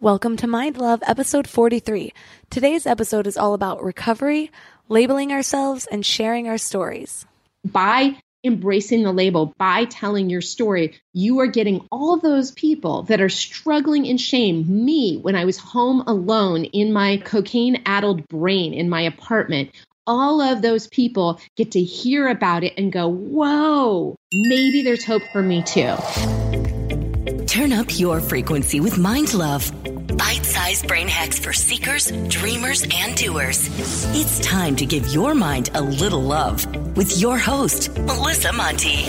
Welcome to Mind Love, episode 43. Today's episode is all about recovery, labeling ourselves, and sharing our stories. By embracing the label, by telling your story, you are getting all those people that are struggling in shame. Me, when I was home alone in my cocaine addled brain in my apartment, all of those people get to hear about it and go, whoa, maybe there's hope for me too. Turn up your frequency with Mind Love. Bite sized brain hacks for seekers, dreamers, and doers. It's time to give your mind a little love with your host, Melissa Monte.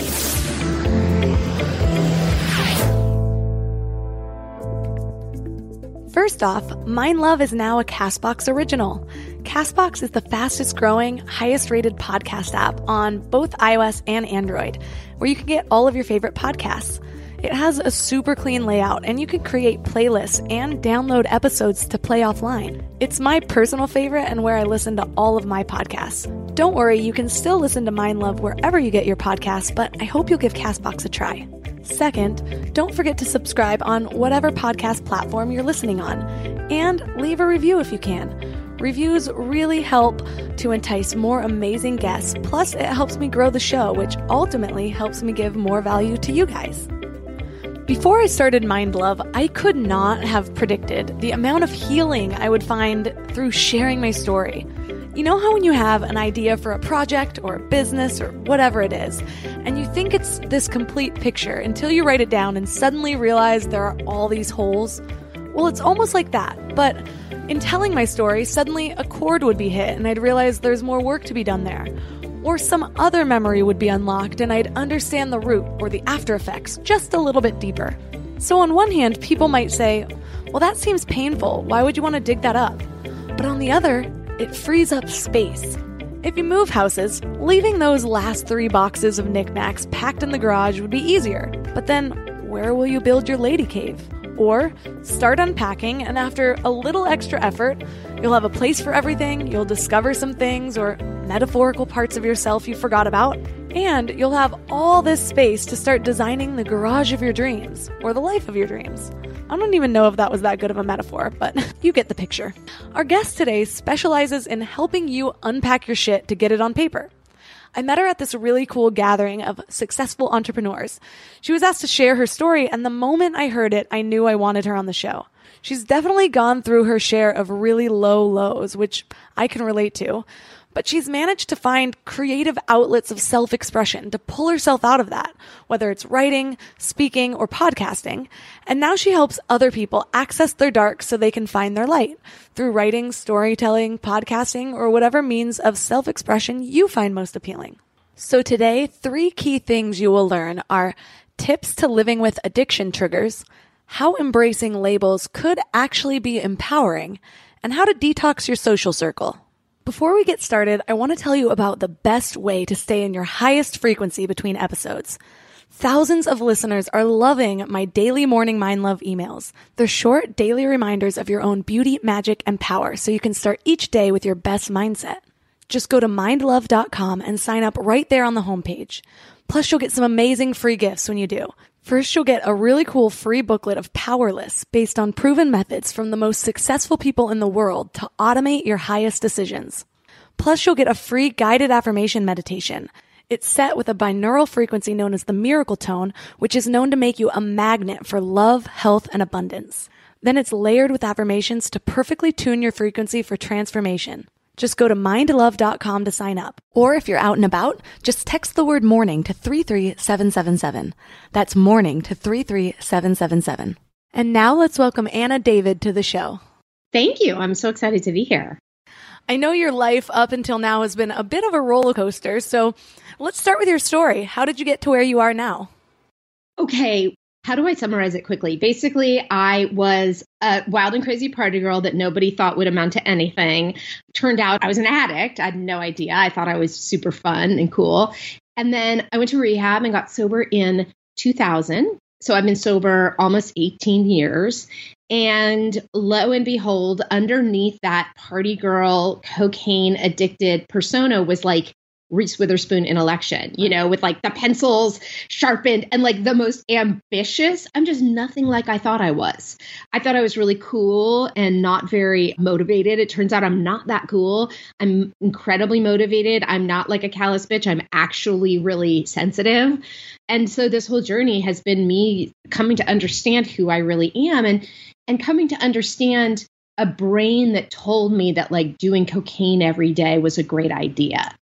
First off, Mind Love is now a Castbox original. Castbox is the fastest growing, highest rated podcast app on both iOS and Android, where you can get all of your favorite podcasts. It has a super clean layout, and you can create playlists and download episodes to play offline. It's my personal favorite and where I listen to all of my podcasts. Don't worry, you can still listen to Mind Love wherever you get your podcasts, but I hope you'll give Castbox a try. Second, don't forget to subscribe on whatever podcast platform you're listening on, and leave a review if you can. Reviews really help to entice more amazing guests, plus, it helps me grow the show, which ultimately helps me give more value to you guys. Before I started Mind Love, I could not have predicted the amount of healing I would find through sharing my story. You know how when you have an idea for a project or a business or whatever it is, and you think it's this complete picture until you write it down and suddenly realize there are all these holes? Well, it's almost like that, but in telling my story, suddenly a chord would be hit and I'd realize there's more work to be done there or some other memory would be unlocked and I'd understand the root or the after effects just a little bit deeper. So, on one hand, people might say, well, that seems painful. Why would you want to dig that up? But on the other, it frees up space. If you move houses, leaving those last three boxes of knickknacks packed in the garage would be easier. But then, where will you build your lady cave? Or start unpacking, and after a little extra effort, you'll have a place for everything, you'll discover some things or metaphorical parts of yourself you forgot about, and you'll have all this space to start designing the garage of your dreams or the life of your dreams. I don't even know if that was that good of a metaphor, but you get the picture. Our guest today specializes in helping you unpack your shit to get it on paper. I met her at this really cool gathering of successful entrepreneurs. She was asked to share her story, and the moment I heard it, I knew I wanted her on the show. She's definitely gone through her share of really low lows, which I can relate to, but she's managed to find creative outlets of self expression to pull herself out of that, whether it's writing, speaking, or podcasting. And now she helps other people access their dark so they can find their light through writing, storytelling, podcasting, or whatever means of self expression you find most appealing. So today, three key things you will learn are tips to living with addiction triggers, how embracing labels could actually be empowering, and how to detox your social circle. Before we get started, I want to tell you about the best way to stay in your highest frequency between episodes. Thousands of listeners are loving my daily morning mind love emails. They're short daily reminders of your own beauty, magic, and power so you can start each day with your best mindset. Just go to mindlove.com and sign up right there on the homepage. Plus, you'll get some amazing free gifts when you do. First, you'll get a really cool free booklet of Powerless based on proven methods from the most successful people in the world to automate your highest decisions. Plus, you'll get a free guided affirmation meditation. It's set with a binaural frequency known as the miracle tone, which is known to make you a magnet for love, health, and abundance. Then it's layered with affirmations to perfectly tune your frequency for transformation. Just go to mindlove.com to sign up. Or if you're out and about, just text the word morning to 33777. That's morning to 33777. And now let's welcome Anna David to the show. Thank you. I'm so excited to be here. I know your life up until now has been a bit of a roller coaster. So let's start with your story. How did you get to where you are now? Okay, how do I summarize it quickly? Basically, I was a wild and crazy party girl that nobody thought would amount to anything. Turned out I was an addict. I had no idea. I thought I was super fun and cool. And then I went to rehab and got sober in 2000. So I've been sober almost 18 years. And lo and behold, underneath that party girl, cocaine addicted persona was like Reese Witherspoon in election, you know, with like the pencils sharpened and like the most ambitious. I'm just nothing like I thought I was. I thought I was really cool and not very motivated. It turns out I'm not that cool. I'm incredibly motivated. I'm not like a callous bitch. I'm actually really sensitive. And so this whole journey has been me coming to understand who I really am and and coming to understand a brain that told me that like doing cocaine every day was a great idea.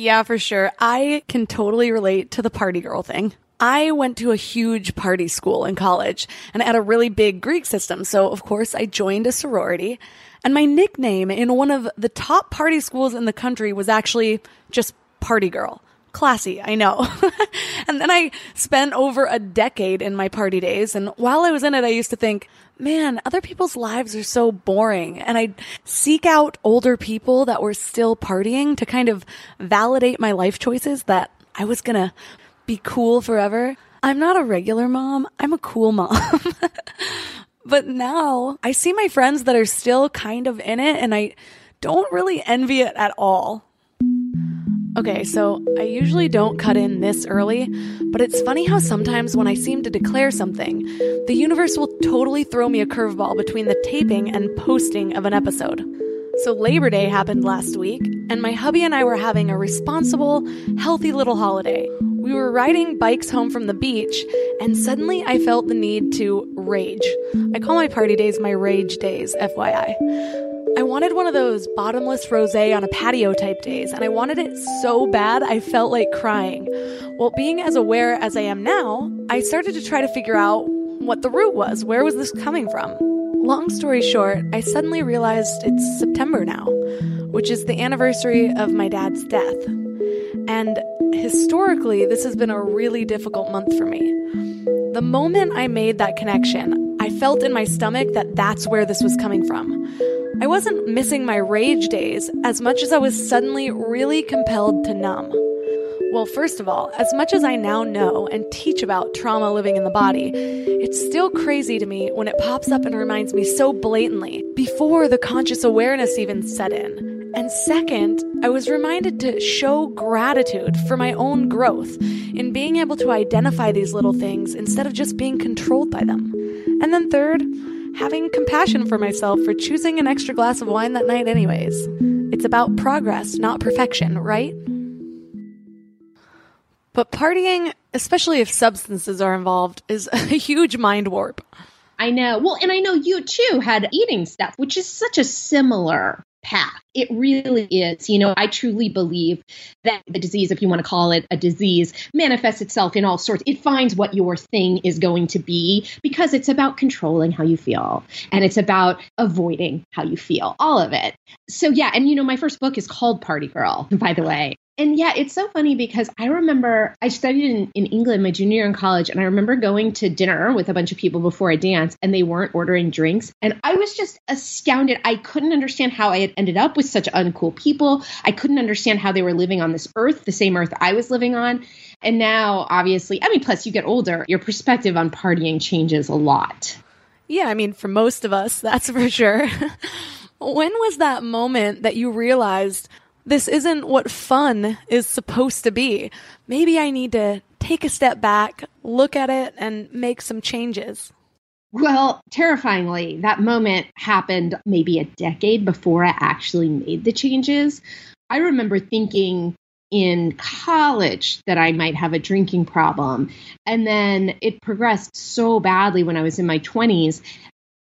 Yeah, for sure. I can totally relate to the party girl thing. I went to a huge party school in college and had a really big Greek system. So, of course, I joined a sorority. And my nickname in one of the top party schools in the country was actually just Party Girl. Classy, I know. and then I spent over a decade in my party days. And while I was in it, I used to think, man, other people's lives are so boring. And I'd seek out older people that were still partying to kind of validate my life choices that I was going to be cool forever. I'm not a regular mom. I'm a cool mom. but now I see my friends that are still kind of in it and I don't really envy it at all. Okay, so I usually don't cut in this early, but it's funny how sometimes when I seem to declare something, the universe will totally throw me a curveball between the taping and posting of an episode. So Labor Day happened last week, and my hubby and I were having a responsible, healthy little holiday. We were riding bikes home from the beach, and suddenly I felt the need to rage. I call my party days my rage days, FYI. I wanted one of those bottomless rose on a patio type days, and I wanted it so bad I felt like crying. Well, being as aware as I am now, I started to try to figure out what the root was. Where was this coming from? Long story short, I suddenly realized it's September now, which is the anniversary of my dad's death. And historically, this has been a really difficult month for me. The moment I made that connection, I felt in my stomach that that's where this was coming from. I wasn't missing my rage days as much as I was suddenly really compelled to numb. Well, first of all, as much as I now know and teach about trauma living in the body, it's still crazy to me when it pops up and reminds me so blatantly before the conscious awareness even set in. And second, I was reminded to show gratitude for my own growth in being able to identify these little things instead of just being controlled by them. And then third, having compassion for myself for choosing an extra glass of wine that night, anyways. It's about progress, not perfection, right? But partying, especially if substances are involved, is a huge mind warp. I know. Well, and I know you too had eating stuff, which is such a similar path. It really is. You know, I truly believe that the disease, if you want to call it a disease, manifests itself in all sorts. It finds what your thing is going to be because it's about controlling how you feel and it's about avoiding how you feel, all of it. So, yeah. And, you know, my first book is called Party Girl, by the way. And yeah, it's so funny because I remember I studied in, in England my junior year in college, and I remember going to dinner with a bunch of people before I danced, and they weren't ordering drinks. And I was just astounded. I couldn't understand how I had ended up with such uncool people. I couldn't understand how they were living on this earth, the same earth I was living on. And now, obviously, I mean, plus you get older, your perspective on partying changes a lot. Yeah, I mean, for most of us, that's for sure. when was that moment that you realized this isn't what fun is supposed to be. Maybe I need to take a step back, look at it, and make some changes. Well, terrifyingly, that moment happened maybe a decade before I actually made the changes. I remember thinking in college that I might have a drinking problem. And then it progressed so badly when I was in my 20s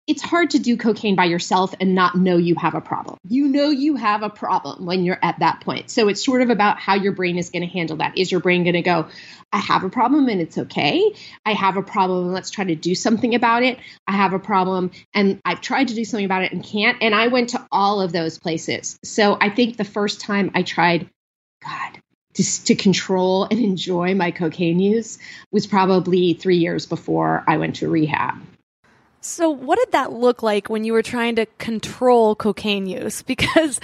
it's hard to do cocaine by yourself and not know you have a problem. You know you have a problem when you're at that point. So it's sort of about how your brain is going to handle that. Is your brain going to go, I have a problem and it's okay. I have a problem and let's try to do something about it. I have a problem and I've tried to do something about it and can't. And I went to all of those places. So I think the first time I tried, God, to control and enjoy my cocaine use was probably three years before I went to rehab. So, what did that look like when you were trying to control cocaine use? Because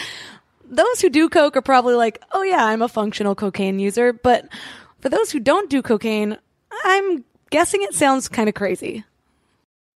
those who do coke are probably like, oh, yeah, I'm a functional cocaine user. But for those who don't do cocaine, I'm guessing it sounds kind of crazy.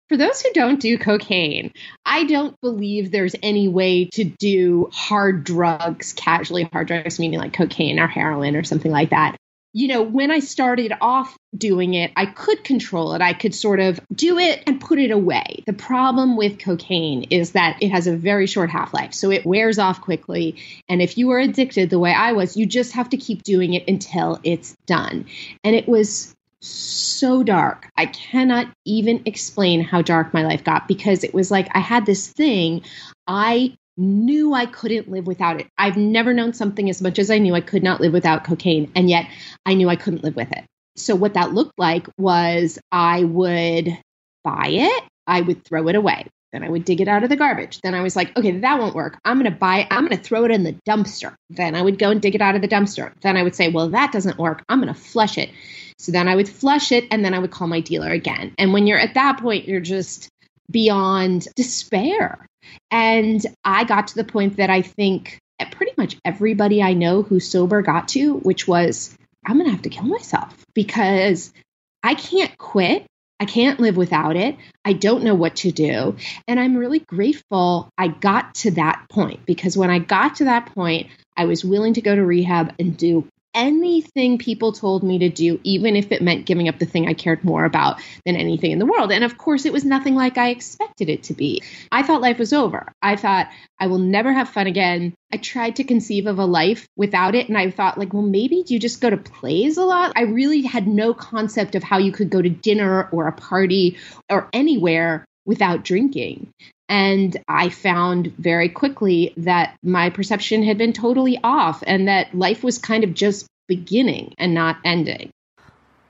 For those who don't do cocaine, I don't believe there's any way to do hard drugs, casually hard drugs, meaning like cocaine or heroin or something like that. You know, when I started off doing it, I could control it. I could sort of do it and put it away. The problem with cocaine is that it has a very short half life. So it wears off quickly. And if you are addicted the way I was, you just have to keep doing it until it's done. And it was so dark. I cannot even explain how dark my life got because it was like I had this thing. I knew I couldn't live without it. I've never known something as much as I knew I could not live without cocaine. And yet I knew I couldn't live with it. So, what that looked like was I would buy it, I would throw it away. Then I would dig it out of the garbage. Then I was like, okay, that won't work. I'm going to buy it. I'm going to throw it in the dumpster. Then I would go and dig it out of the dumpster. Then I would say, well, that doesn't work. I'm going to flush it. So then I would flush it and then I would call my dealer again. And when you're at that point, you're just beyond despair. And I got to the point that I think pretty much everybody I know who's sober got to, which was, I'm going to have to kill myself because I can't quit. I can't live without it. I don't know what to do. And I'm really grateful I got to that point because when I got to that point, I was willing to go to rehab and do anything people told me to do, even if it meant giving up the thing I cared more about than anything in the world. And of course, it was nothing like I expected it to be. I thought life was over. I thought I will never have fun again. I tried to conceive of a life without it. And I thought, like, well, maybe do you just go to plays a lot? I really had no concept of how you could go to dinner or a party or anywhere without drinking. And I found very quickly that my perception had been totally off and that life was kind of just beginning and not ending.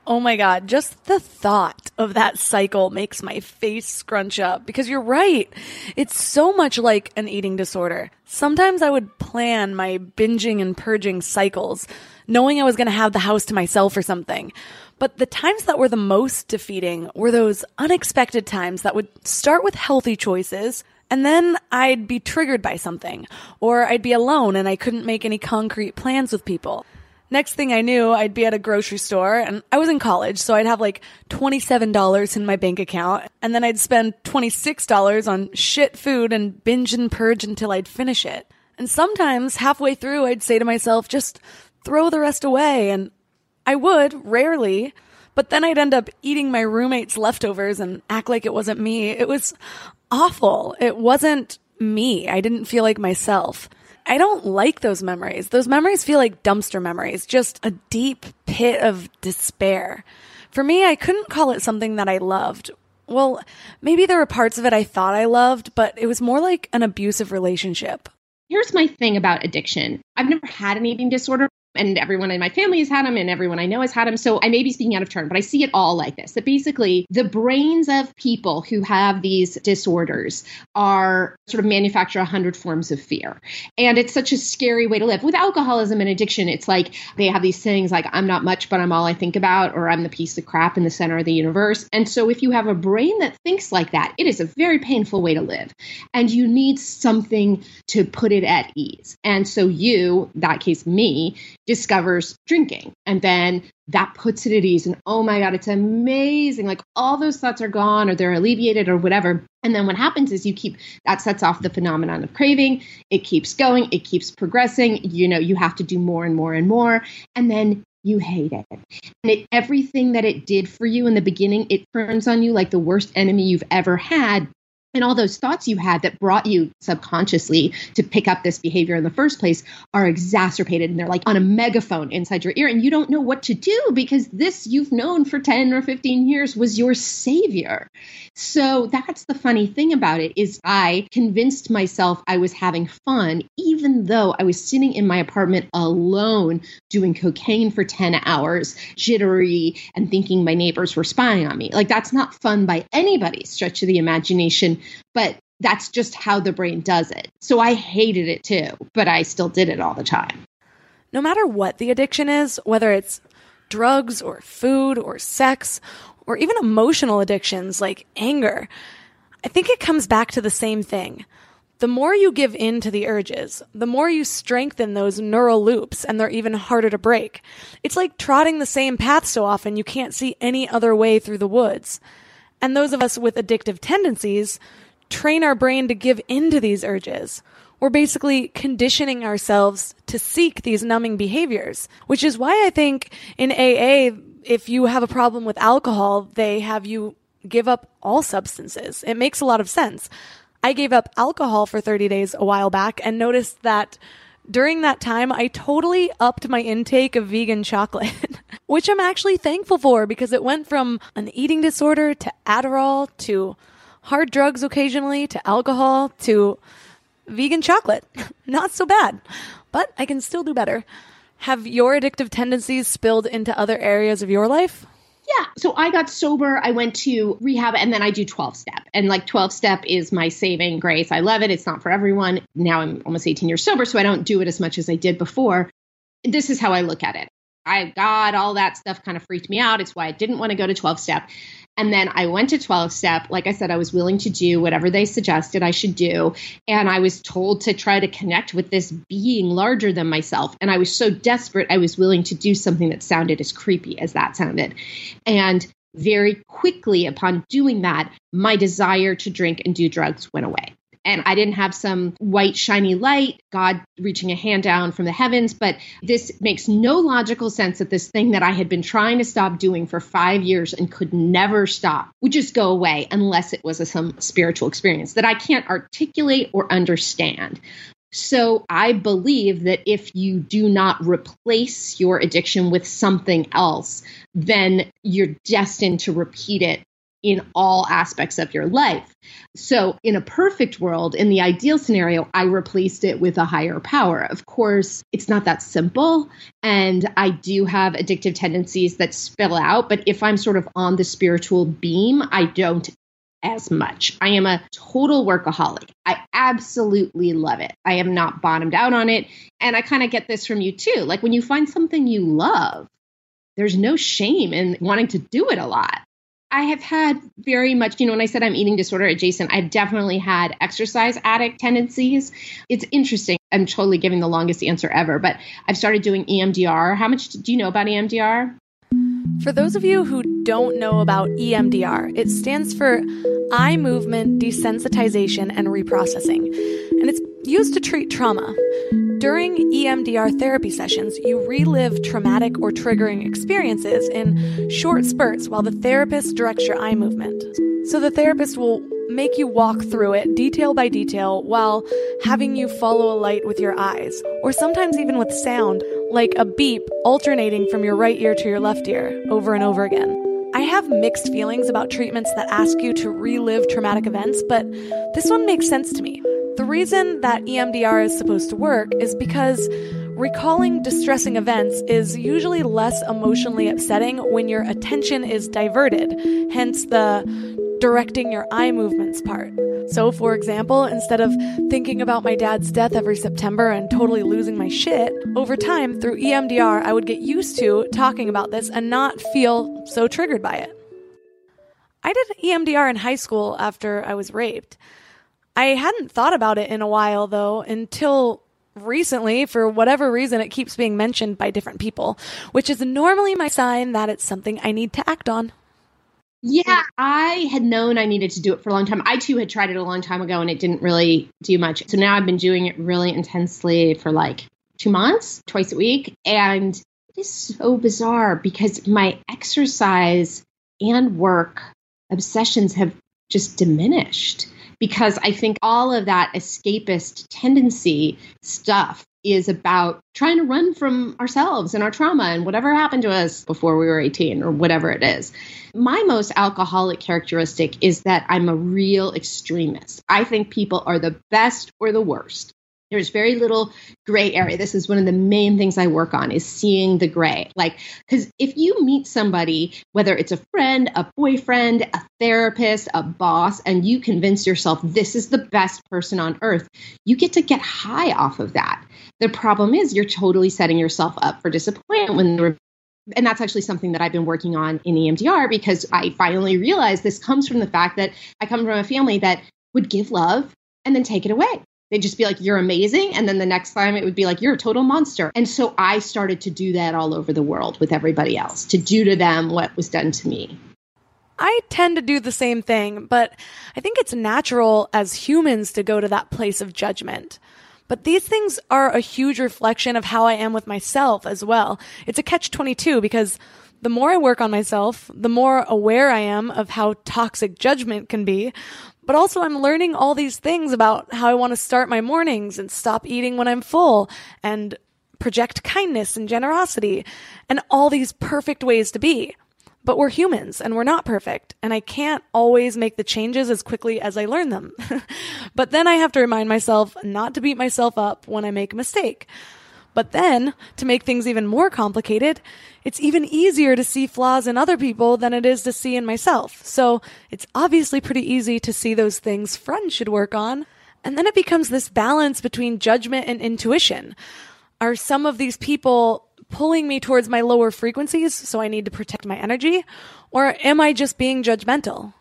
Oh my God, just the thought of that cycle makes my face scrunch up because you're right. It's so much like an eating disorder. Sometimes I would plan my binging and purging cycles, knowing I was going to have the house to myself or something. But the times that were the most defeating were those unexpected times that would start with healthy choices. And then I'd be triggered by something, or I'd be alone and I couldn't make any concrete plans with people. Next thing I knew, I'd be at a grocery store and I was in college, so I'd have like $27 in my bank account and then I'd spend $26 on shit food and binge and purge until I'd finish it. And sometimes halfway through, I'd say to myself, just throw the rest away and I would, rarely, but then I'd end up eating my roommate's leftovers and act like it wasn't me. It was awful. It wasn't me. I didn't feel like myself. I don't like those memories. Those memories feel like dumpster memories, just a deep pit of despair. For me, I couldn't call it something that I loved. Well, maybe there were parts of it I thought I loved, but it was more like an abusive relationship. Here's my thing about addiction. I've never had an eating disorder, and everyone in my family has had them and everyone I know has had them. So I may be speaking out of turn, but I see it all like this that basically the brains of people who have these disorders are sort of manufacture a hundred forms of fear. And it's such a scary way to live. With alcoholism and addiction, it's like they have these things like, I'm not much, but I'm all I think about, or I'm the piece of crap in the center of the universe. And so if you have a brain that thinks like that, it is a very painful way to live. And you need something to put it at ease. And so you, that case me, discovers drinking. And then that puts it at ease. And oh my God, it's amazing. Like all those thoughts are gone or they're alleviated or whatever. And then what happens is you keep that sets off the phenomenon of craving. It keeps going, it keeps progressing. You know, you have to do more and more and more. And then you hate it. And it, everything that it did for you in the beginning, it turns on you like the worst enemy you've ever had and all those thoughts you had that brought you subconsciously to pick up this behavior in the first place are exacerbated and they're like on a megaphone inside your ear and you don't know what to do because this you've known for 10 or 15 years was your savior. So that's the funny thing about it is i convinced myself i was having fun even though i was sitting in my apartment alone doing cocaine for 10 hours jittery and thinking my neighbors were spying on me. Like that's not fun by anybody's stretch of the imagination but that's just how the brain does it. So I hated it too, but I still did it all the time. No matter what the addiction is, whether it's drugs or food or sex or even emotional addictions like anger, I think it comes back to the same thing. The more you give in to the urges, the more you strengthen those neural loops and they're even harder to break. It's like trotting the same path so often you can't see any other way through the woods. And those of us with addictive tendencies train our brain to give into these urges. We're basically conditioning ourselves to seek these numbing behaviors, which is why I think in AA, if you have a problem with alcohol, they have you give up all substances. It makes a lot of sense. I gave up alcohol for 30 days a while back and noticed that during that time, I totally upped my intake of vegan chocolate, which I'm actually thankful for because it went from an eating disorder to Adderall to hard drugs occasionally to alcohol to vegan chocolate. Not so bad, but I can still do better. Have your addictive tendencies spilled into other areas of your life? Yeah. So I got sober. I went to rehab and then I do 12 step. And like 12 step is my saving grace. I love it. It's not for everyone. Now I'm almost 18 years sober, so I don't do it as much as I did before. This is how I look at it. I, God, all that stuff kind of freaked me out. It's why I didn't want to go to 12 step. And then I went to 12 step. Like I said, I was willing to do whatever they suggested I should do. And I was told to try to connect with this being larger than myself. And I was so desperate, I was willing to do something that sounded as creepy as that sounded. And very quickly upon doing that, my desire to drink and do drugs went away and I didn't have some white shiny light, God reaching a hand down from the heavens. But this makes no logical sense that this thing that I had been trying to stop doing for five years and could never stop would just go away unless it was a, some spiritual experience that I can't articulate or understand. So I believe that if you do not replace your addiction with something else, then you're destined to repeat it in all aspects of your life. So, in a perfect world, in the ideal scenario, I replaced it with a higher power. Of course, it's not that simple. And I do have addictive tendencies that spill out. But if I'm sort of on the spiritual beam, I don't as much. I am a total workaholic. I absolutely love it. I am not bottomed out on it. And I kind of get this from you too. Like when you find something you love, there's no shame in wanting to do it a lot. I have had very much, you know, when I said I'm eating disorder adjacent, I've definitely had exercise addict tendencies. It's interesting. I'm totally giving the longest answer ever, but I've started doing EMDR. How much do you know about EMDR? For those of you who don't know about EMDR, it stands for Eye Movement Desensitization and Reprocessing, and it's used to treat trauma. During EMDR therapy sessions, you relive traumatic or triggering experiences in short spurts while the therapist directs your eye movement. So the therapist will make you walk through it detail by detail while having you follow a light with your eyes, or sometimes even with sound, like a beep alternating from your right ear to your left ear over and over again. I have mixed feelings about treatments that ask you to relive traumatic events, but this one makes sense to me. The reason that EMDR is supposed to work is because recalling distressing events is usually less emotionally upsetting when your attention is diverted, hence the directing your eye movements part. So, for example, instead of thinking about my dad's death every September and totally losing my shit, over time through EMDR, I would get used to talking about this and not feel so triggered by it. I did EMDR in high school after I was raped. I hadn't thought about it in a while though until recently for whatever reason it keeps being mentioned by different people, which is normally my sign that it's something I need to act on. Yeah, I had known I needed to do it for a long time. I too had tried it a long time ago and it didn't really do much. So now I've been doing it really intensely for like two months, twice a week. And it is so bizarre because my exercise and work obsessions have just diminished because I think all of that escapist tendency stuff is about trying to run from ourselves and our trauma and whatever happened to us before we were 18 or whatever it is. My most alcoholic characteristic is that I'm a real extremist. I think people are the best or the worst. There's very little gray area. This is one of the main things I work on is seeing the gray. Like cuz if you meet somebody whether it's a friend, a boyfriend, a therapist, a boss and you convince yourself this is the best person on earth, you get to get high off of that. The problem is you're totally setting yourself up for disappointment when and that's actually something that I've been working on in EMDR because I finally realized this comes from the fact that I come from a family that would give love and then take it away. They'd just be like, you're amazing. And then the next time it would be like, you're a total monster. And so I started to do that all over the world with everybody else, to do to them what was done to me. I tend to do the same thing, but I think it's natural as humans to go to that place of judgment. But these things are a huge reflection of how I am with myself as well. It's a catch 22 because the more I work on myself, the more aware I am of how toxic judgment can be. But also I'm learning all these things about how I want to start my mornings and stop eating when I'm full and project kindness and generosity and all these perfect ways to be. But we're humans and we're not perfect, and I can't always make the changes as quickly as I learn them. but then I have to remind myself not to beat myself up when I make a mistake. But then, to make things even more complicated, it's even easier to see flaws in other people than it is to see in myself. So it's obviously pretty easy to see those things friends should work on. And then it becomes this balance between judgment and intuition. Are some of these people pulling me towards my lower frequencies, so I need to protect my energy? Or am I just being judgmental?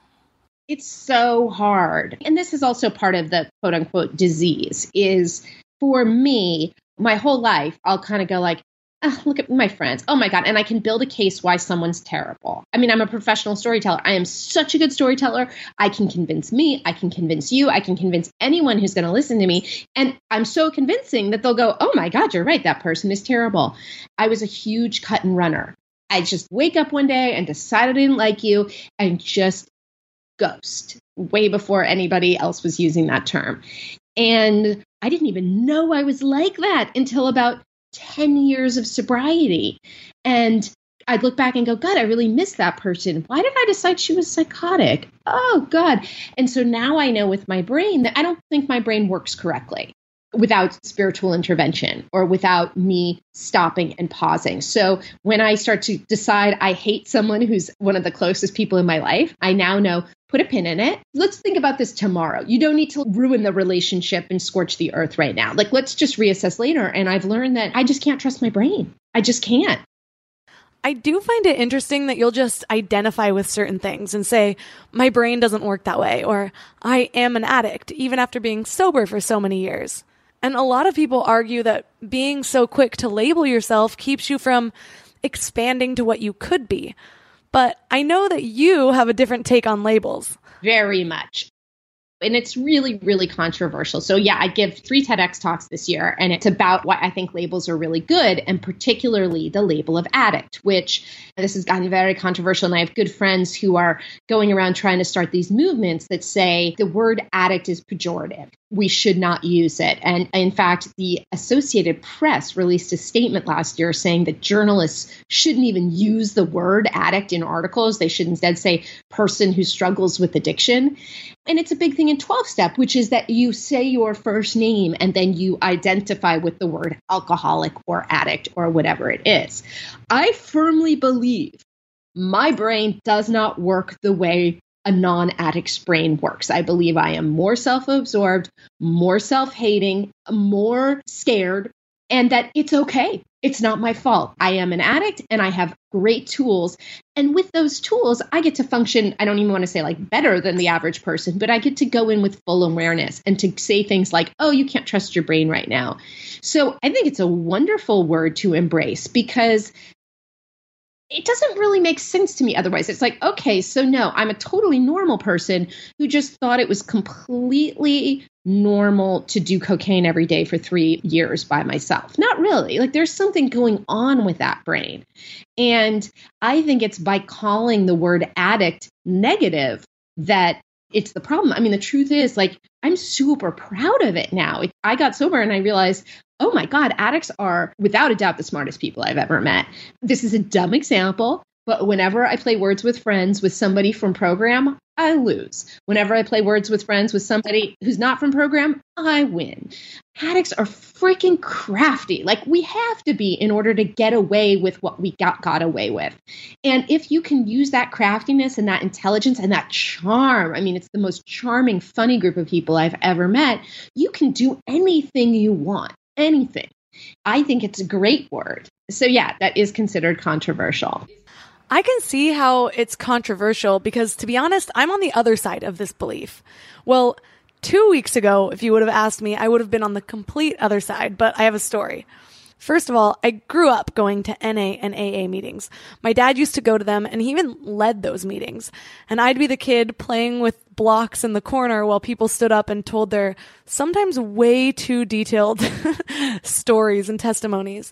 It's so hard. And this is also part of the quote unquote disease is for me, my whole life, I'll kind of go like, oh, look at my friends. Oh my God. And I can build a case why someone's terrible. I mean, I'm a professional storyteller. I am such a good storyteller. I can convince me. I can convince you. I can convince anyone who's going to listen to me. And I'm so convincing that they'll go, oh my God, you're right. That person is terrible. I was a huge cut and runner. I just wake up one day and decide I didn't like you and just ghost way before anybody else was using that term. And I didn't even know I was like that until about 10 years of sobriety. And I'd look back and go, God, I really miss that person. Why did I decide she was psychotic? Oh, God. And so now I know with my brain that I don't think my brain works correctly without spiritual intervention or without me stopping and pausing. So when I start to decide I hate someone who's one of the closest people in my life, I now know put a pin in it. Let's think about this tomorrow. You don't need to ruin the relationship and scorch the earth right now. Like, let's just reassess later. And I've learned that I just can't trust my brain. I just can't. I do find it interesting that you'll just identify with certain things and say, my brain doesn't work that way, or I am an addict, even after being sober for so many years. And a lot of people argue that being so quick to label yourself keeps you from expanding to what you could be. But I know that you have a different take on labels. Very much and it's really, really controversial. So, yeah, I give three TEDx talks this year, and it's about why I think labels are really good, and particularly the label of addict, which this has gotten very controversial. And I have good friends who are going around trying to start these movements that say the word addict is pejorative. We should not use it. And in fact, the Associated Press released a statement last year saying that journalists shouldn't even use the word addict in articles. They should instead say person who struggles with addiction. And it's a big thing in 12 step, which is that you say your first name and then you identify with the word alcoholic or addict or whatever it is. I firmly believe my brain does not work the way a non addict's brain works. I believe I am more self absorbed, more self hating, more scared, and that it's okay. It's not my fault. I am an addict and I have great tools. And with those tools, I get to function, I don't even want to say like better than the average person, but I get to go in with full awareness and to say things like, oh, you can't trust your brain right now. So I think it's a wonderful word to embrace because it doesn't really make sense to me otherwise. It's like, okay, so no, I'm a totally normal person who just thought it was completely normal to do cocaine every day for three years by myself. Not really. Like there's something going on with that brain. And I think it's by calling the word addict negative that it's the problem. I mean, the truth is, like, I'm super proud of it now. I got sober and I realized oh my God, addicts are without a doubt the smartest people I've ever met. This is a dumb example, but whenever I play words with friends with somebody from program, I lose. Whenever I play words with friends with somebody who's not from program, I win. Addicts are freaking crafty. Like we have to be in order to get away with what we got got away with. And if you can use that craftiness and that intelligence and that charm, I mean it's the most charming funny group of people I've ever met, you can do anything you want anything. I think it's a great word. So, yeah, that is considered controversial. I can see how it's controversial because, to be honest, I'm on the other side of this belief. Well, two weeks ago, if you would have asked me, I would have been on the complete other side, but I have a story. First of all, I grew up going to NA and AA meetings. My dad used to go to them and he even led those meetings. And I'd be the kid playing with blocks in the corner while people stood up and told their sometimes way too detailed stories and testimonies.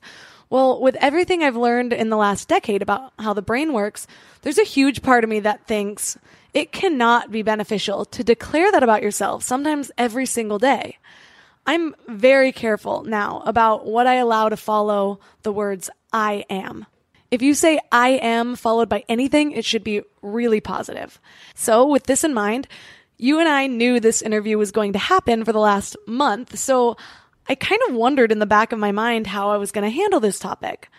Well, with everything I've learned in the last decade about how the brain works, there's a huge part of me that thinks it cannot be beneficial to declare that about yourself sometimes every single day. I'm very careful now about what I allow to follow the words I am. If you say I am followed by anything, it should be really positive. So, with this in mind, you and I knew this interview was going to happen for the last month, so I kind of wondered in the back of my mind how I was going to handle this topic.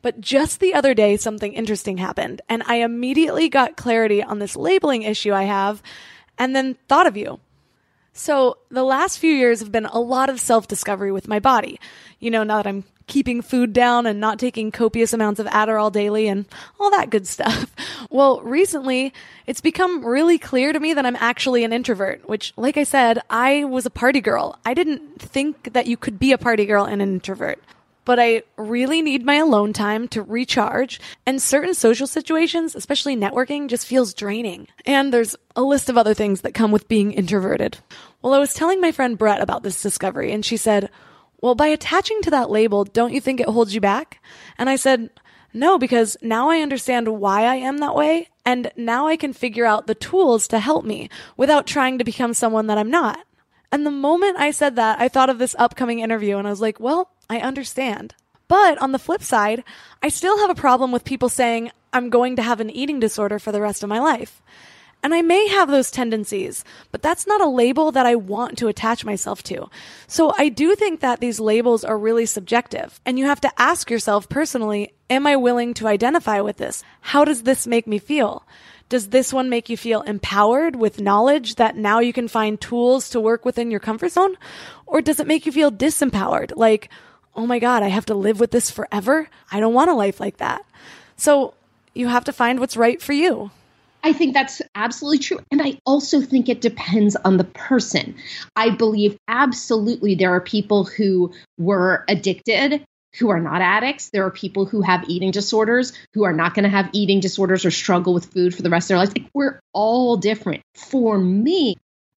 But just the other day, something interesting happened, and I immediately got clarity on this labeling issue I have, and then thought of you. So, the last few years have been a lot of self discovery with my body. You know, now that I'm keeping food down and not taking copious amounts of Adderall daily and all that good stuff. Well, recently, it's become really clear to me that I'm actually an introvert, which, like I said, I was a party girl. I didn't think that you could be a party girl and an introvert but I really need my alone time to recharge. And certain social situations, especially networking, just feels draining. And there's a list of other things that come with being introverted. Well, I was telling my friend Brett about this discovery, and she said, Well, by attaching to that label, don't you think it holds you back? And I said, no, because now I understand why I am that way, and now I can figure out the tools to help me without trying to become someone that I'm not. And the moment I said that, I thought of this upcoming interview and I was like, well, I understand. But on the flip side, I still have a problem with people saying I'm going to have an eating disorder for the rest of my life. And I may have those tendencies, but that's not a label that I want to attach myself to. So I do think that these labels are really subjective. And you have to ask yourself personally, am I willing to identify with this? How does this make me feel? Does this one make you feel empowered with knowledge that now you can find tools to work within your comfort zone? Or does it make you feel disempowered? Like, oh my God, I have to live with this forever? I don't want a life like that. So you have to find what's right for you. I think that's absolutely true. And I also think it depends on the person. I believe absolutely there are people who were addicted who are not addicts. There are people who have eating disorders who are not going to have eating disorders or struggle with food for the rest of their lives. Like, we're all different. For me,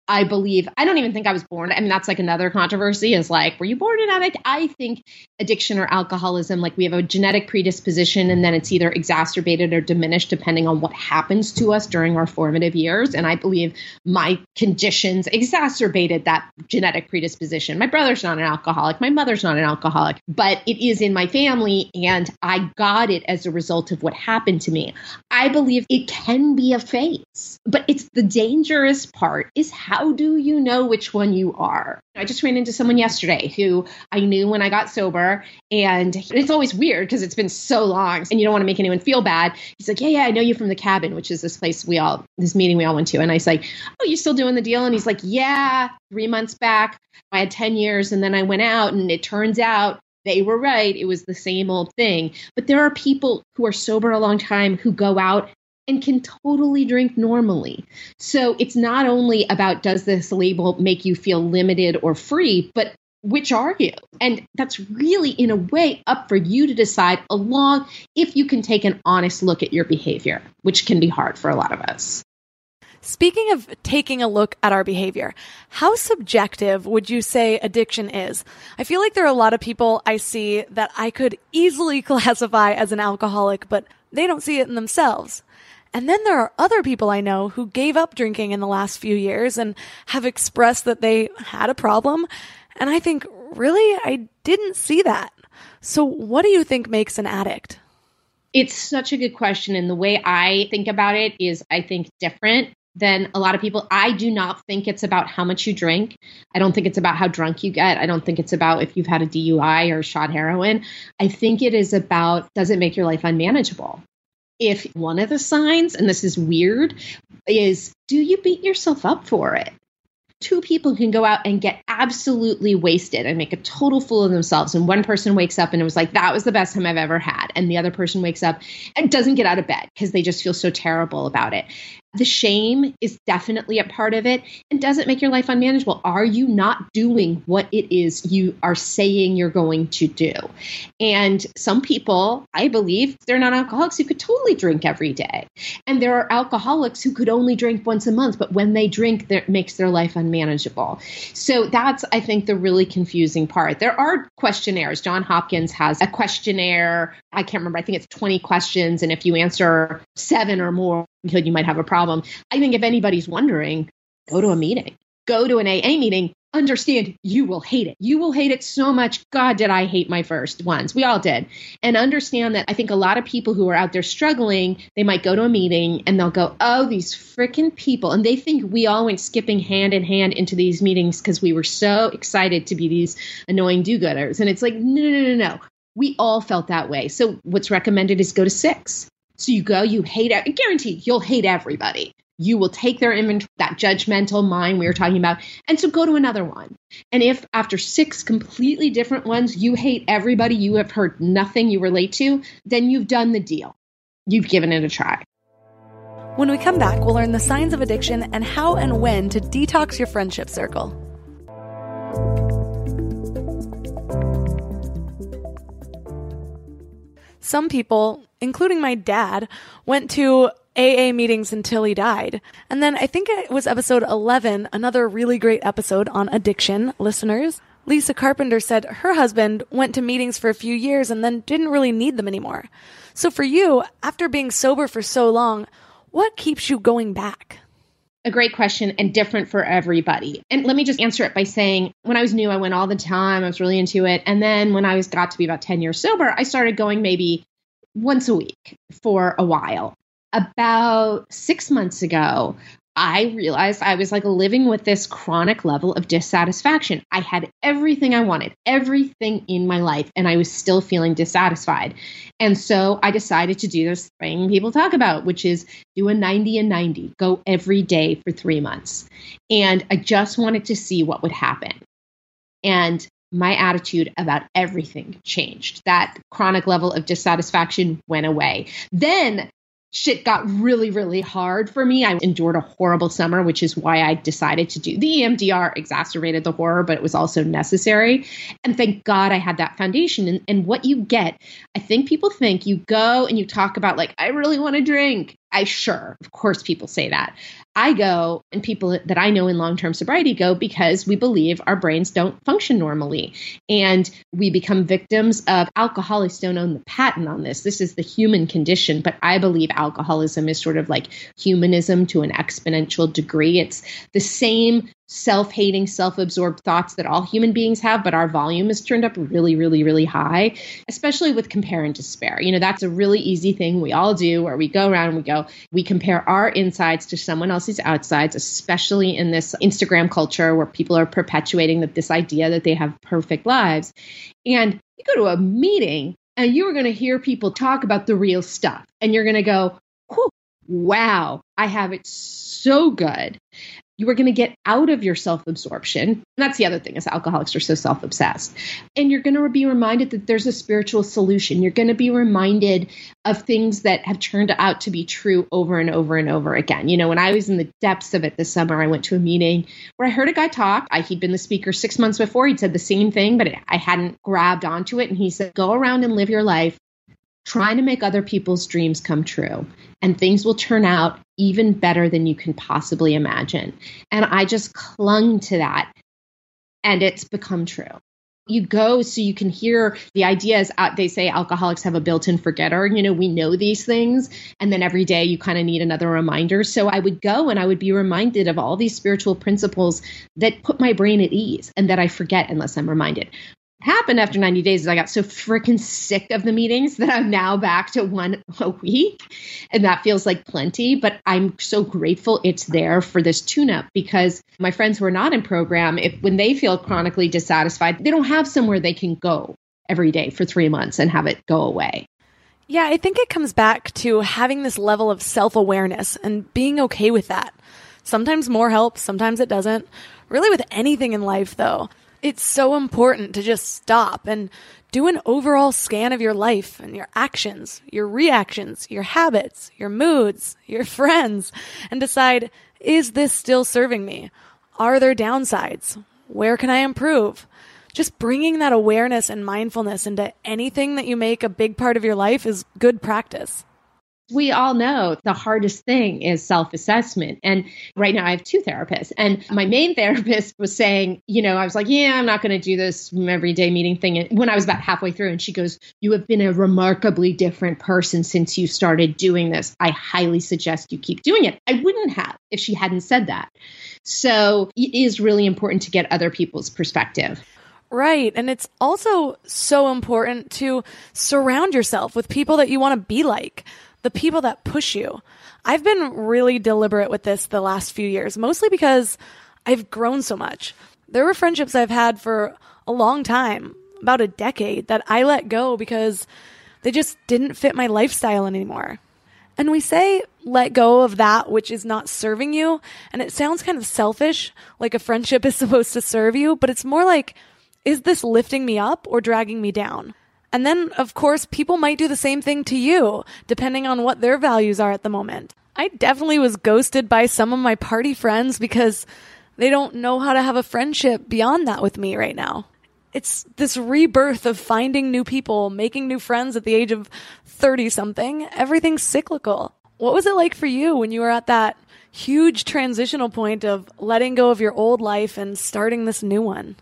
I believe, I don't even think I was born. I mean, that's like another controversy is like, were you born an addict? I think addiction or alcoholism, like we have a genetic predisposition and then it's either exacerbated or diminished depending on what happens to us during our formative years. And I believe my conditions exacerbated that genetic predisposition. My brother's not an alcoholic. My mother's not an alcoholic, but it is in my family and I got it as a result of what happened to me. I believe it can be a phase, but it's the dangerous part is how how do you know which one you are? I just ran into someone yesterday who I knew when I got sober, and it's always weird because it's been so long and you don't want to make anyone feel bad. He's like, Yeah, yeah, I know you from the cabin, which is this place we all, this meeting we all went to. And I was like, Oh, you still doing the deal? And he's like, Yeah, three months back, I had 10 years, and then I went out, and it turns out they were right. It was the same old thing. But there are people who are sober a long time who go out and can totally drink normally. So it's not only about does this label make you feel limited or free, but which are you? And that's really, in a way, up for you to decide along if you can take an honest look at your behavior, which can be hard for a lot of us. Speaking of taking a look at our behavior, how subjective would you say addiction is? I feel like there are a lot of people I see that I could easily classify as an alcoholic, but they don't see it in themselves. And then there are other people I know who gave up drinking in the last few years and have expressed that they had a problem. And I think, really, I didn't see that. So, what do you think makes an addict? It's such a good question. And the way I think about it is, I think, different than a lot of people. I do not think it's about how much you drink. I don't think it's about how drunk you get. I don't think it's about if you've had a DUI or shot heroin. I think it is about does it make your life unmanageable? If one of the signs, and this is weird, is do you beat yourself up for it? Two people can go out and get absolutely wasted and make a total fool of themselves. And one person wakes up and it was like, that was the best time I've ever had. And the other person wakes up and doesn't get out of bed because they just feel so terrible about it. The shame is definitely a part of it and does it make your life unmanageable? Are you not doing what it is you are saying you're going to do? And some people, I believe, they're not alcoholics who could totally drink every day. And there are alcoholics who could only drink once a month, but when they drink, that makes their life unmanageable. So that's, I think, the really confusing part. There are questionnaires. John Hopkins has a questionnaire. I can't remember, I think it's 20 questions. And if you answer seven or more, you might have a problem. I think if anybody's wondering, go to a meeting, go to an AA meeting. Understand you will hate it. You will hate it so much. God, did I hate my first ones? We all did. And understand that I think a lot of people who are out there struggling, they might go to a meeting and they'll go, Oh, these freaking people. And they think we all went skipping hand in hand into these meetings because we were so excited to be these annoying do gooders. And it's like, no, no, no, no. We all felt that way. So what's recommended is go to six so you go, you hate it. Guaranteed, you'll hate everybody. You will take their inventory, that judgmental mind we were talking about, and so go to another one. And if after six completely different ones, you hate everybody, you have heard nothing you relate to, then you've done the deal. You've given it a try. When we come back, we'll learn the signs of addiction and how and when to detox your friendship circle. Some people, including my dad, went to AA meetings until he died. And then I think it was episode 11, another really great episode on addiction, listeners. Lisa Carpenter said her husband went to meetings for a few years and then didn't really need them anymore. So for you, after being sober for so long, what keeps you going back? A great question and different for everybody. And let me just answer it by saying when I was new, I went all the time. I was really into it. And then when I was got to be about 10 years sober, I started going maybe once a week for a while. About six months ago, I realized I was like living with this chronic level of dissatisfaction. I had everything I wanted, everything in my life, and I was still feeling dissatisfied. And so I decided to do this thing people talk about, which is do a 90 and 90, go every day for three months. And I just wanted to see what would happen. And my attitude about everything changed. That chronic level of dissatisfaction went away. Then shit got really, really hard for me. I endured a horrible summer, which is why I decided to do the EMDR, exacerbated the horror, but it was also necessary. And thank God I had that foundation. And, and what you get, I think people think you go and you talk about, like, I really want to drink. I sure, of course, people say that. I go, and people that I know in long term sobriety go because we believe our brains don't function normally. And we become victims of alcoholics don't own the patent on this. This is the human condition. But I believe alcoholism is sort of like humanism to an exponential degree. It's the same self hating, self absorbed thoughts that all human beings have, but our volume is turned up really, really, really high, especially with compare and despair. You know, that's a really easy thing we all do where we go around and we go, we compare our insides to someone else's outsides, especially in this Instagram culture where people are perpetuating that this idea that they have perfect lives. And you go to a meeting and you're going to hear people talk about the real stuff and you're going to go, wow, I have it so good you are going to get out of your self-absorption. that's the other thing is alcoholics are so self-obsessed. And you're going to be reminded that there's a spiritual solution. You're going to be reminded of things that have turned out to be true over and over and over again. You know, when I was in the depths of it this summer, I went to a meeting where I heard a guy talk. I, he'd been the speaker six months before. He'd said the same thing, but I hadn't grabbed onto it. And he said, go around and live your life trying to make other people's dreams come true and things will turn out even better than you can possibly imagine. And I just clung to that and it's become true. You go so you can hear the ideas. Uh, they say alcoholics have a built in forgetter. You know, we know these things. And then every day you kind of need another reminder. So I would go and I would be reminded of all these spiritual principles that put my brain at ease and that I forget unless I'm reminded happened after 90 days is I got so freaking sick of the meetings that I'm now back to one a week. And that feels like plenty. But I'm so grateful it's there for this tune up because my friends who are not in program, if when they feel chronically dissatisfied, they don't have somewhere they can go every day for three months and have it go away. Yeah, I think it comes back to having this level of self awareness and being okay with that. Sometimes more helps, sometimes it doesn't. Really, with anything in life, though, it's so important to just stop and do an overall scan of your life and your actions, your reactions, your habits, your moods, your friends, and decide is this still serving me? Are there downsides? Where can I improve? Just bringing that awareness and mindfulness into anything that you make a big part of your life is good practice we all know the hardest thing is self assessment. And right now I have two therapists. And my main therapist was saying, you know, I was like, yeah, I'm not going to do this everyday meeting thing. when I was about halfway through, and she goes, You have been a remarkably different person since you started doing this. I highly suggest you keep doing it. I wouldn't have if she hadn't said that. So it is really important to get other people's perspective. Right. And it's also so important to surround yourself with people that you want to be like the people that push you. I've been really deliberate with this the last few years, mostly because I've grown so much. There were friendships I've had for a long time, about a decade, that I let go because they just didn't fit my lifestyle anymore. And we say let go of that which is not serving you, and it sounds kind of selfish, like a friendship is supposed to serve you, but it's more like, is this lifting me up or dragging me down? And then, of course, people might do the same thing to you, depending on what their values are at the moment. I definitely was ghosted by some of my party friends because they don't know how to have a friendship beyond that with me right now. It's this rebirth of finding new people, making new friends at the age of 30 something. Everything's cyclical. What was it like for you when you were at that huge transitional point of letting go of your old life and starting this new one?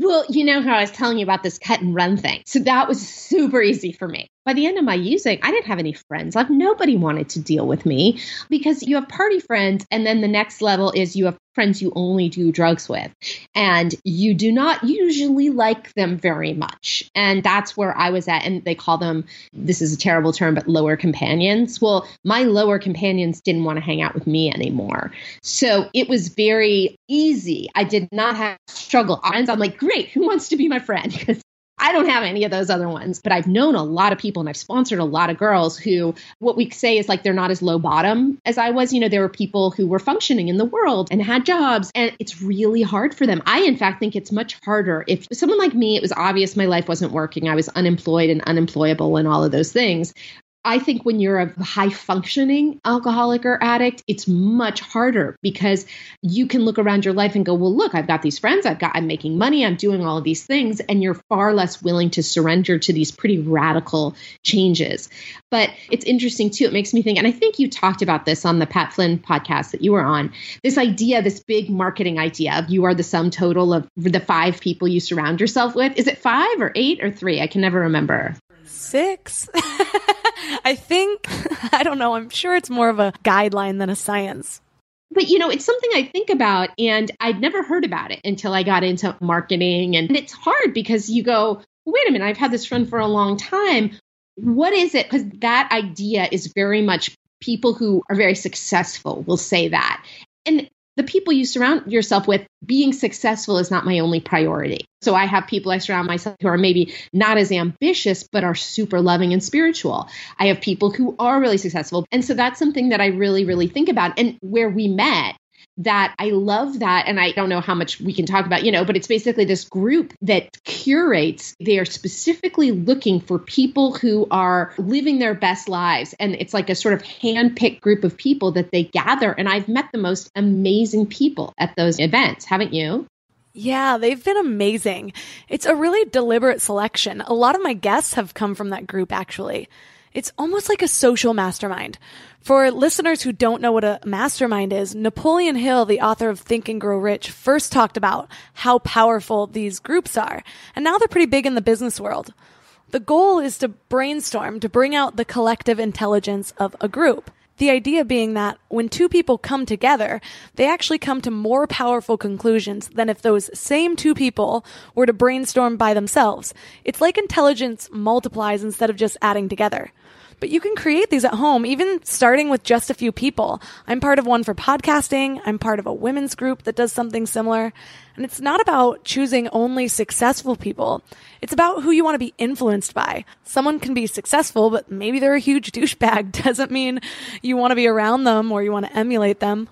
Well, you know how I was telling you about this cut and run thing. So that was super easy for me by the end of my using, I didn't have any friends. Like nobody wanted to deal with me because you have party friends. And then the next level is you have friends you only do drugs with. And you do not usually like them very much. And that's where I was at. And they call them, this is a terrible term, but lower companions. Well, my lower companions didn't want to hang out with me anymore. So it was very easy. I did not have struggle. I'm like, great, who wants to be my friend? Because I don't have any of those other ones, but I've known a lot of people and I've sponsored a lot of girls who, what we say is like they're not as low bottom as I was. You know, there were people who were functioning in the world and had jobs, and it's really hard for them. I, in fact, think it's much harder. If someone like me, it was obvious my life wasn't working, I was unemployed and unemployable and all of those things. I think when you're a high functioning alcoholic or addict, it's much harder because you can look around your life and go, well, look, I've got these friends, I've got, I'm making money, I'm doing all of these things. And you're far less willing to surrender to these pretty radical changes. But it's interesting too. It makes me think, and I think you talked about this on the Pat Flynn podcast that you were on this idea, this big marketing idea of you are the sum total of the five people you surround yourself with. Is it five or eight or three? I can never remember six. I think, I don't know, I'm sure it's more of a guideline than a science. But you know, it's something I think about, and I'd never heard about it until I got into marketing. And it's hard because you go, wait a minute, I've had this friend for a long time. What is it? Because that idea is very much people who are very successful will say that. And the people you surround yourself with, being successful is not my only priority. So I have people I surround myself who are maybe not as ambitious, but are super loving and spiritual. I have people who are really successful. And so that's something that I really, really think about. And where we met that I love that. And I don't know how much we can talk about, you know, but it's basically this group that curates. They are specifically looking for people who are living their best lives. And it's like a sort of handpicked group of people that they gather. And I've met the most amazing people at those events, haven't you? Yeah, they've been amazing. It's a really deliberate selection. A lot of my guests have come from that group, actually. It's almost like a social mastermind. For listeners who don't know what a mastermind is, Napoleon Hill, the author of Think and Grow Rich, first talked about how powerful these groups are. And now they're pretty big in the business world. The goal is to brainstorm to bring out the collective intelligence of a group. The idea being that when two people come together, they actually come to more powerful conclusions than if those same two people were to brainstorm by themselves. It's like intelligence multiplies instead of just adding together. But you can create these at home, even starting with just a few people. I'm part of one for podcasting. I'm part of a women's group that does something similar. And it's not about choosing only successful people. It's about who you want to be influenced by. Someone can be successful, but maybe they're a huge douchebag. Doesn't mean you want to be around them or you want to emulate them.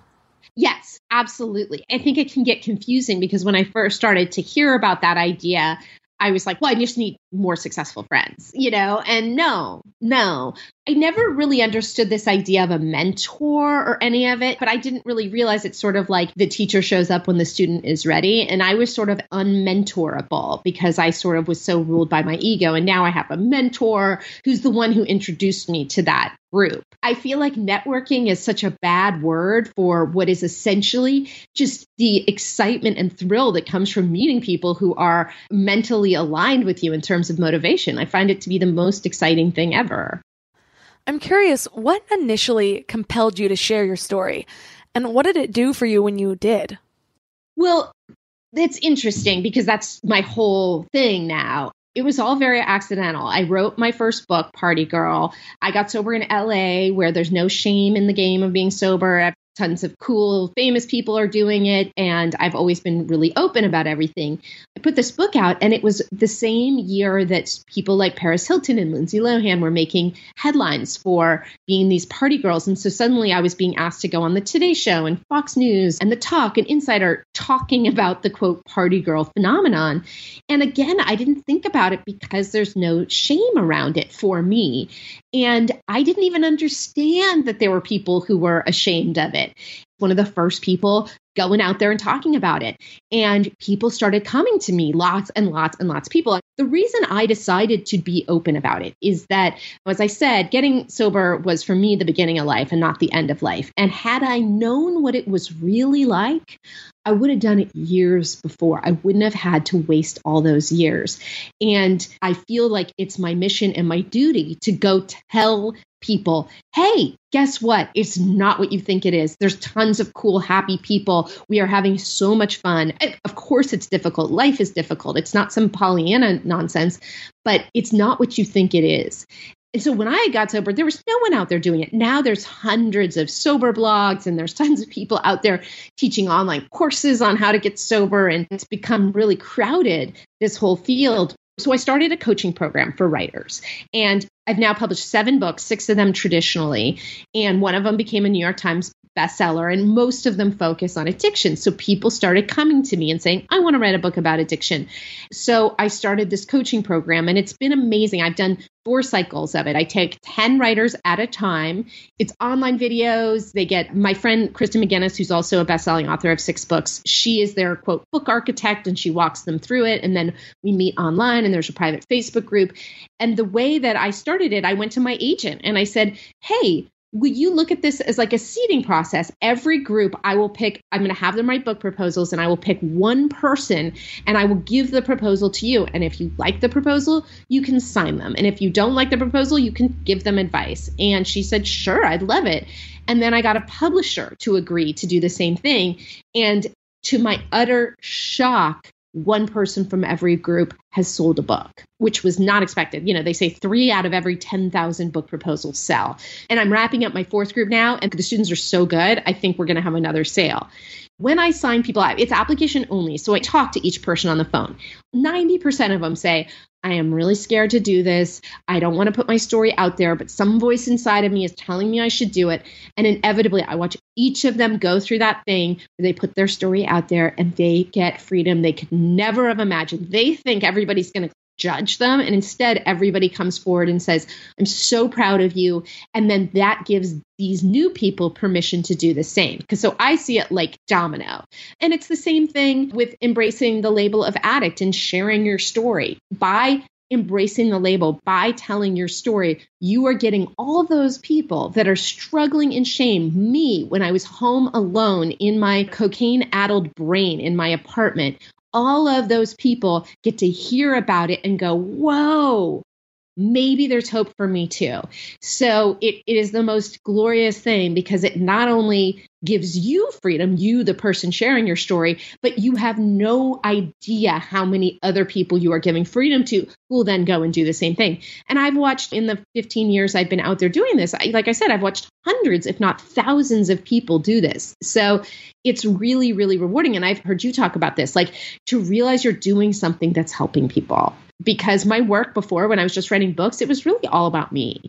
Yes, absolutely. I think it can get confusing because when I first started to hear about that idea, I was like, well, I just need more successful friends, you know? And no, no. I never really understood this idea of a mentor or any of it, but I didn't really realize it's sort of like the teacher shows up when the student is ready. And I was sort of unmentorable because I sort of was so ruled by my ego. And now I have a mentor who's the one who introduced me to that group. I feel like networking is such a bad word for what is essentially just the excitement and thrill that comes from meeting people who are mentally aligned with you in terms of motivation. I find it to be the most exciting thing ever. I'm curious, what initially compelled you to share your story? And what did it do for you when you did? Well, it's interesting because that's my whole thing now it was all very accidental. I wrote my first book, Party Girl. I got sober in LA, where there's no shame in the game of being sober tons of cool, famous people are doing it. And I've always been really open about everything. I put this book out, and it was the same year that people like Paris Hilton and Lindsay Lohan were making headlines for being these party girls. And so suddenly I was being asked to go on the Today Show and Fox News and The Talk and Insider talking about the quote party girl phenomenon. And again, I didn't think about it because there's no shame around it for me. And I didn't even understand that there were people who were ashamed of it. One of the first people going out there and talking about it. And people started coming to me, lots and lots and lots of people. The reason I decided to be open about it is that, as I said, getting sober was for me the beginning of life and not the end of life. And had I known what it was really like, I would have done it years before. I wouldn't have had to waste all those years. And I feel like it's my mission and my duty to go tell people, hey, guess what? It's not what you think it is. There's tons of cool, happy people. We are having so much fun. Of course, it's difficult. Life is difficult. It's not some Pollyanna nonsense, but it's not what you think it is. And so when I got sober, there was no one out there doing it. Now there's hundreds of sober blogs and there's tons of people out there teaching online courses on how to get sober. And it's become really crowded, this whole field. So I started a coaching program for writers. And I've now published seven books, six of them traditionally, and one of them became a New York Times bestseller, and most of them focus on addiction. So people started coming to me and saying, I want to write a book about addiction. So I started this coaching program, and it's been amazing. I've done four cycles of it. I take 10 writers at a time. It's online videos. They get my friend Kristen McGuiness, who's also a best-selling author of six books. She is their quote book architect and she walks them through it. And then we meet online and there's a private Facebook group. And the way that I started it, I went to my agent and I said, Hey, will you look at this as like a seeding process? Every group I will pick, I'm going to have them write book proposals and I will pick one person and I will give the proposal to you. And if you like the proposal, you can sign them. And if you don't like the proposal, you can give them advice. And she said, sure, I'd love it. And then I got a publisher to agree to do the same thing. And to my utter shock, one person from every group has sold a book, which was not expected. You know, they say three out of every 10,000 book proposals sell. And I'm wrapping up my fourth group now, and the students are so good, I think we're going to have another sale. When I sign people out, it's application only. So I talk to each person on the phone. 90% of them say, I am really scared to do this. I don't want to put my story out there, but some voice inside of me is telling me I should do it. And inevitably, I watch each of them go through that thing where they put their story out there and they get freedom they could never have imagined. They think everybody's going to judge them. And instead, everybody comes forward and says, I'm so proud of you. And then that gives these new people permission to do the same. Because so I see it like domino. And it's the same thing with embracing the label of addict and sharing your story. By embracing the label, by telling your story, you are getting all those people that are struggling in shame. Me, when I was home alone in my cocaine addled brain in my apartment, all of those people get to hear about it and go, whoa, maybe there's hope for me too. So it, it is the most glorious thing because it not only gives you freedom, you, the person sharing your story, but you have no idea how many other people you are giving freedom to who will then go and do the same thing. And I've watched in the 15 years I've been out there doing this, I, like I said, I've watched hundreds, if not thousands of people do this. So it's really, really rewarding. And I've heard you talk about this, like to realize you're doing something that's helping people. Because my work before, when I was just writing books, it was really all about me.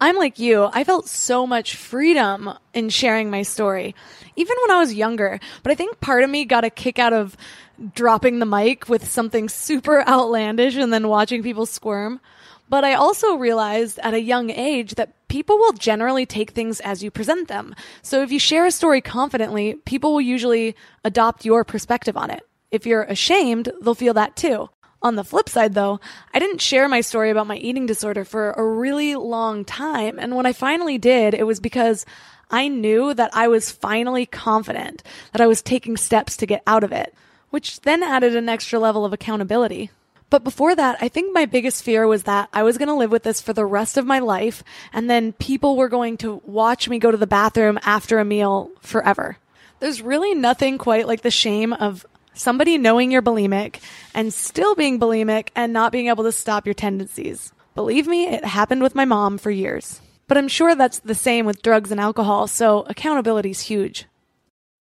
I'm like you. I felt so much freedom in sharing my story, even when I was younger. But I think part of me got a kick out of dropping the mic with something super outlandish and then watching people squirm. But I also realized at a young age that people will generally take things as you present them. So if you share a story confidently, people will usually adopt your perspective on it. If you're ashamed, they'll feel that too. On the flip side, though, I didn't share my story about my eating disorder for a really long time. And when I finally did, it was because I knew that I was finally confident that I was taking steps to get out of it, which then added an extra level of accountability. But before that, I think my biggest fear was that I was going to live with this for the rest of my life, and then people were going to watch me go to the bathroom after a meal forever. There's really nothing quite like the shame of somebody knowing you're bulimic and still being bulimic and not being able to stop your tendencies. Believe me, it happened with my mom for years. But I'm sure that's the same with drugs and alcohol, so accountability is huge.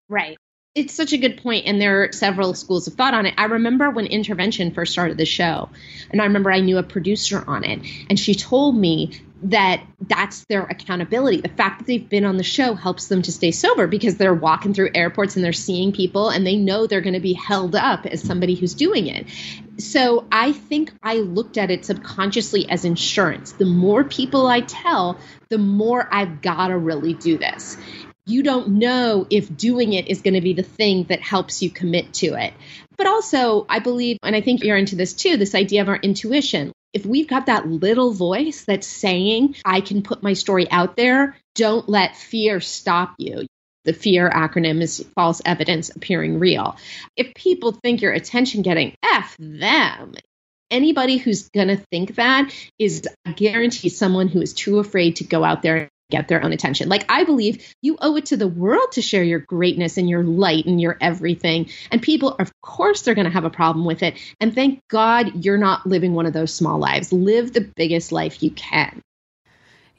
Right it's such a good point and there are several schools of thought on it. I remember when intervention first started the show and i remember i knew a producer on it and she told me that that's their accountability. The fact that they've been on the show helps them to stay sober because they're walking through airports and they're seeing people and they know they're going to be held up as somebody who's doing it. So i think i looked at it subconsciously as insurance. The more people i tell the more i've got to really do this you don't know if doing it is going to be the thing that helps you commit to it. But also, I believe, and I think you're into this too, this idea of our intuition. If we've got that little voice that's saying, I can put my story out there, don't let fear stop you. The fear acronym is false evidence appearing real. If people think you're attention getting, F them. Anybody who's going to think that is, I guarantee, someone who is too afraid to go out there get their own attention. Like I believe you owe it to the world to share your greatness and your light and your everything. And people, of course, they're going to have a problem with it. And thank God you're not living one of those small lives. Live the biggest life you can.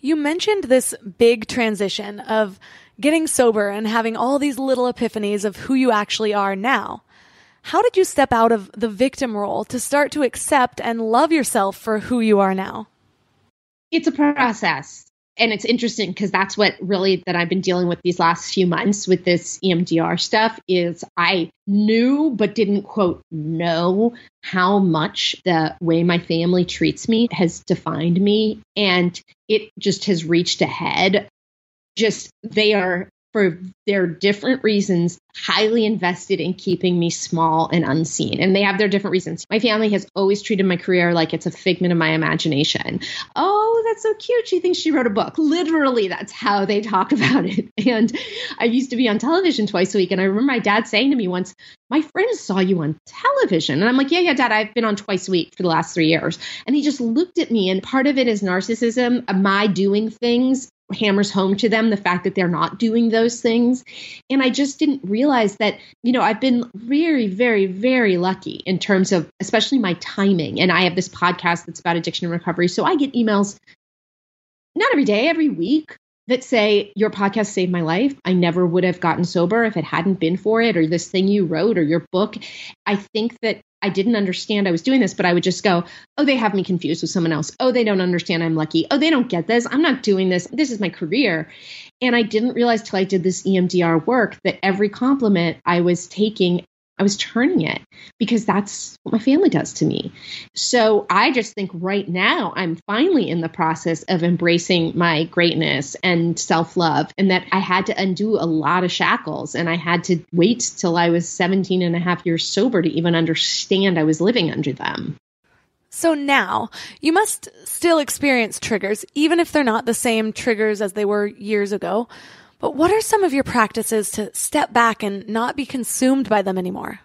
You mentioned this big transition of getting sober and having all these little epiphanies of who you actually are now. How did you step out of the victim role to start to accept and love yourself for who you are now? It's a process and it's interesting because that's what really that I've been dealing with these last few months with this EMDR stuff is I knew but didn't quote know how much the way my family treats me has defined me and it just has reached a head. Just they are for their different reasons, highly invested in keeping me small and unseen. And they have their different reasons. My family has always treated my career like it's a figment of my imagination. Oh, that's so cute. She thinks she wrote a book. Literally, that's how they talk about it. And I used to be on television twice a week. And I remember my dad saying to me once, My friends saw you on television. And I'm like, Yeah, yeah, dad, I've been on twice a week for the last three years. And he just looked at me. And part of it is narcissism, of my doing things hammers home to them the fact that they're not doing those things. And I just didn't realize that, you know, I've been very, very, very lucky in terms of especially my timing. And I have this podcast that's about addiction and recovery. So I get emails not every day, every week that say, Your podcast saved my life. I never would have gotten sober if it hadn't been for it, or this thing you wrote, or your book. I think that I didn't understand I was doing this, but I would just go, oh, they have me confused with someone else. Oh, they don't understand I'm lucky. Oh, they don't get this. I'm not doing this. This is my career. And I didn't realize till I did this EMDR work that every compliment I was taking I was turning it because that's what my family does to me. So I just think right now I'm finally in the process of embracing my greatness and self love, and that I had to undo a lot of shackles and I had to wait till I was 17 and a half years sober to even understand I was living under them. So now you must still experience triggers, even if they're not the same triggers as they were years ago. But what are some of your practices to step back and not be consumed by them anymore?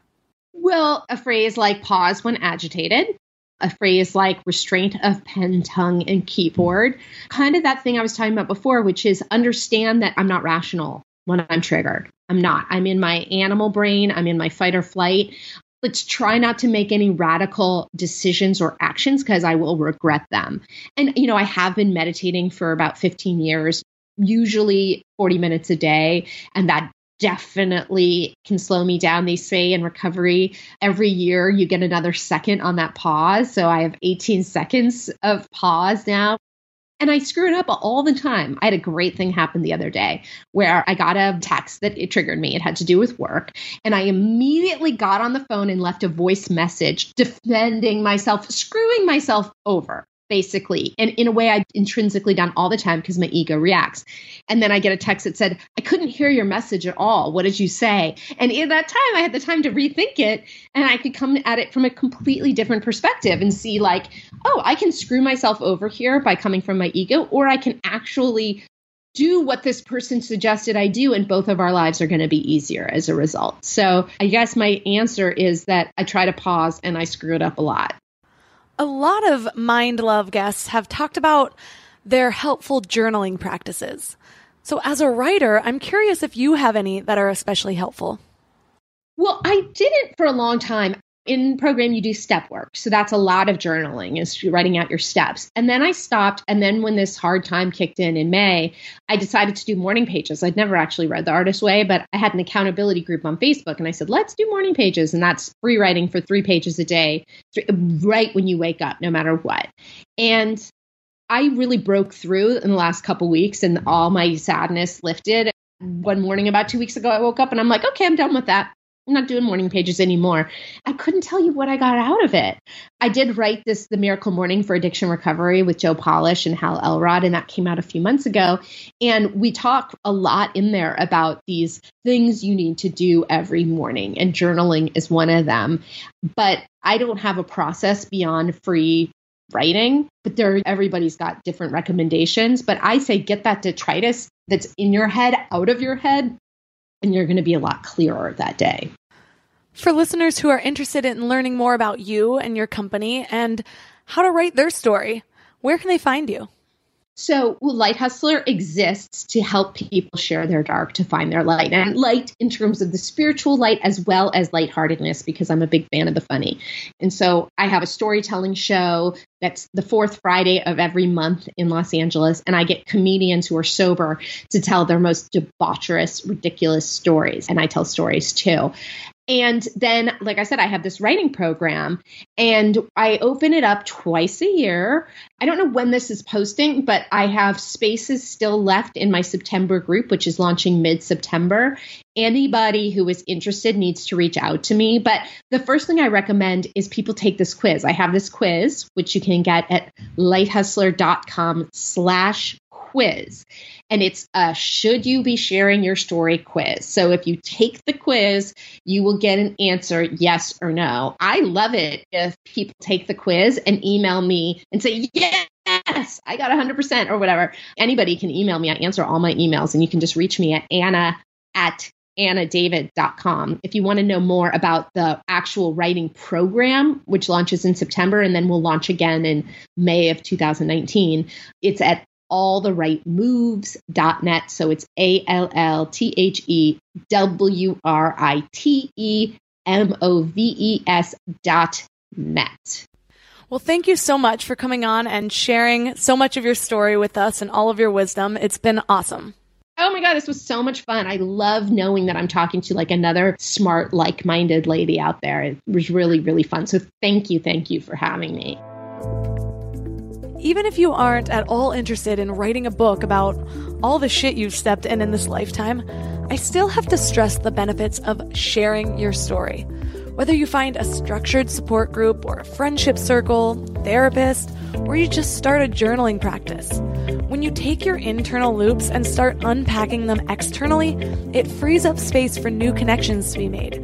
Well, a phrase like pause when agitated, a phrase like restraint of pen, tongue, and keyboard. Kind of that thing I was talking about before, which is understand that I'm not rational when I'm triggered. I'm not. I'm in my animal brain, I'm in my fight or flight. Let's try not to make any radical decisions or actions because I will regret them. And, you know, I have been meditating for about 15 years usually 40 minutes a day. And that definitely can slow me down. They say in recovery, every year you get another second on that pause. So I have 18 seconds of pause now. And I screw it up all the time. I had a great thing happen the other day where I got a text that it triggered me. It had to do with work. And I immediately got on the phone and left a voice message defending myself, screwing myself over basically. And in a way, I intrinsically done all the time because my ego reacts. And then I get a text that said, I couldn't hear your message at all. What did you say? And in that time, I had the time to rethink it and I could come at it from a completely different perspective and see, like, oh, I can screw myself over here by coming from my ego, or I can actually do what this person suggested I do, and both of our lives are going to be easier as a result. So I guess my answer is that I try to pause and I screw it up a lot. A lot of Mind Love guests have talked about their helpful journaling practices. So, as a writer, I'm curious if you have any that are especially helpful. Well, I didn't for a long time in program you do step work. So that's a lot of journaling is writing out your steps. And then i stopped and then when this hard time kicked in in may i decided to do morning pages. I'd never actually read the artist way but i had an accountability group on facebook and i said let's do morning pages and that's free writing for three pages a day right when you wake up no matter what. And i really broke through in the last couple weeks and all my sadness lifted. One morning about two weeks ago i woke up and i'm like okay i'm done with that I'm not doing morning pages anymore. I couldn't tell you what I got out of it. I did write this, The Miracle Morning for Addiction Recovery with Joe Polish and Hal Elrod, and that came out a few months ago. And we talk a lot in there about these things you need to do every morning, and journaling is one of them. But I don't have a process beyond free writing, but there everybody's got different recommendations. But I say get that detritus that's in your head out of your head and you're going to be a lot clearer that day. For listeners who are interested in learning more about you and your company and how to write their story, where can they find you? So, Light Hustler exists to help people share their dark to find their light, and light in terms of the spiritual light as well as lightheartedness, because I'm a big fan of the funny. And so, I have a storytelling show that's the fourth Friday of every month in Los Angeles, and I get comedians who are sober to tell their most debaucherous, ridiculous stories, and I tell stories too. And then, like I said, I have this writing program and I open it up twice a year. I don't know when this is posting, but I have spaces still left in my September group, which is launching mid September. Anybody who is interested needs to reach out to me. But the first thing I recommend is people take this quiz. I have this quiz, which you can get at lighthustler.com slash quiz and it's a should you be sharing your story quiz. So if you take the quiz, you will get an answer yes or no. I love it if people take the quiz and email me and say, yes, I got 100% or whatever. Anybody can email me. I answer all my emails and you can just reach me at Anna at annadavid.com. If you want to know more about the actual writing program, which launches in September and then will launch again in May of 2019, it's at allthewritemoves.net. So it's A L L T H E W R I T E M O V E S dot net. Well, thank you so much for coming on and sharing so much of your story with us and all of your wisdom. It's been awesome. Oh my God, this was so much fun. I love knowing that I'm talking to like another smart, like minded lady out there. It was really, really fun. So thank you. Thank you for having me. Even if you aren't at all interested in writing a book about all the shit you've stepped in in this lifetime, I still have to stress the benefits of sharing your story. Whether you find a structured support group or a friendship circle, therapist, or you just start a journaling practice, when you take your internal loops and start unpacking them externally, it frees up space for new connections to be made.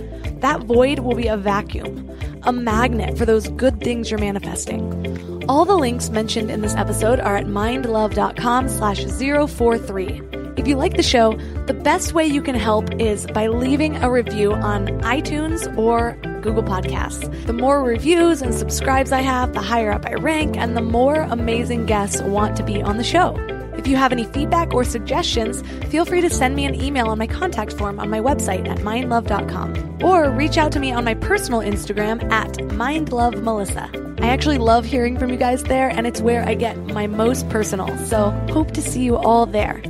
That void will be a vacuum, a magnet for those good things you're manifesting. All the links mentioned in this episode are at mindlove.com slash 043. If you like the show, the best way you can help is by leaving a review on iTunes or Google Podcasts. The more reviews and subscribes I have, the higher up I rank, and the more amazing guests want to be on the show. If you have any feedback or suggestions, feel free to send me an email on my contact form on my website at mindlove.com or reach out to me on my personal Instagram at mindlovemelissa. I actually love hearing from you guys there, and it's where I get my most personal. So, hope to see you all there.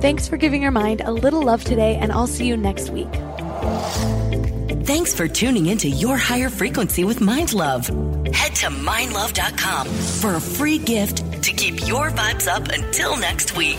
Thanks for giving your mind a little love today, and I'll see you next week. Thanks for tuning into Your Higher Frequency with Mind Love. Head to mindlove.com for a free gift to keep your vibes up until next week.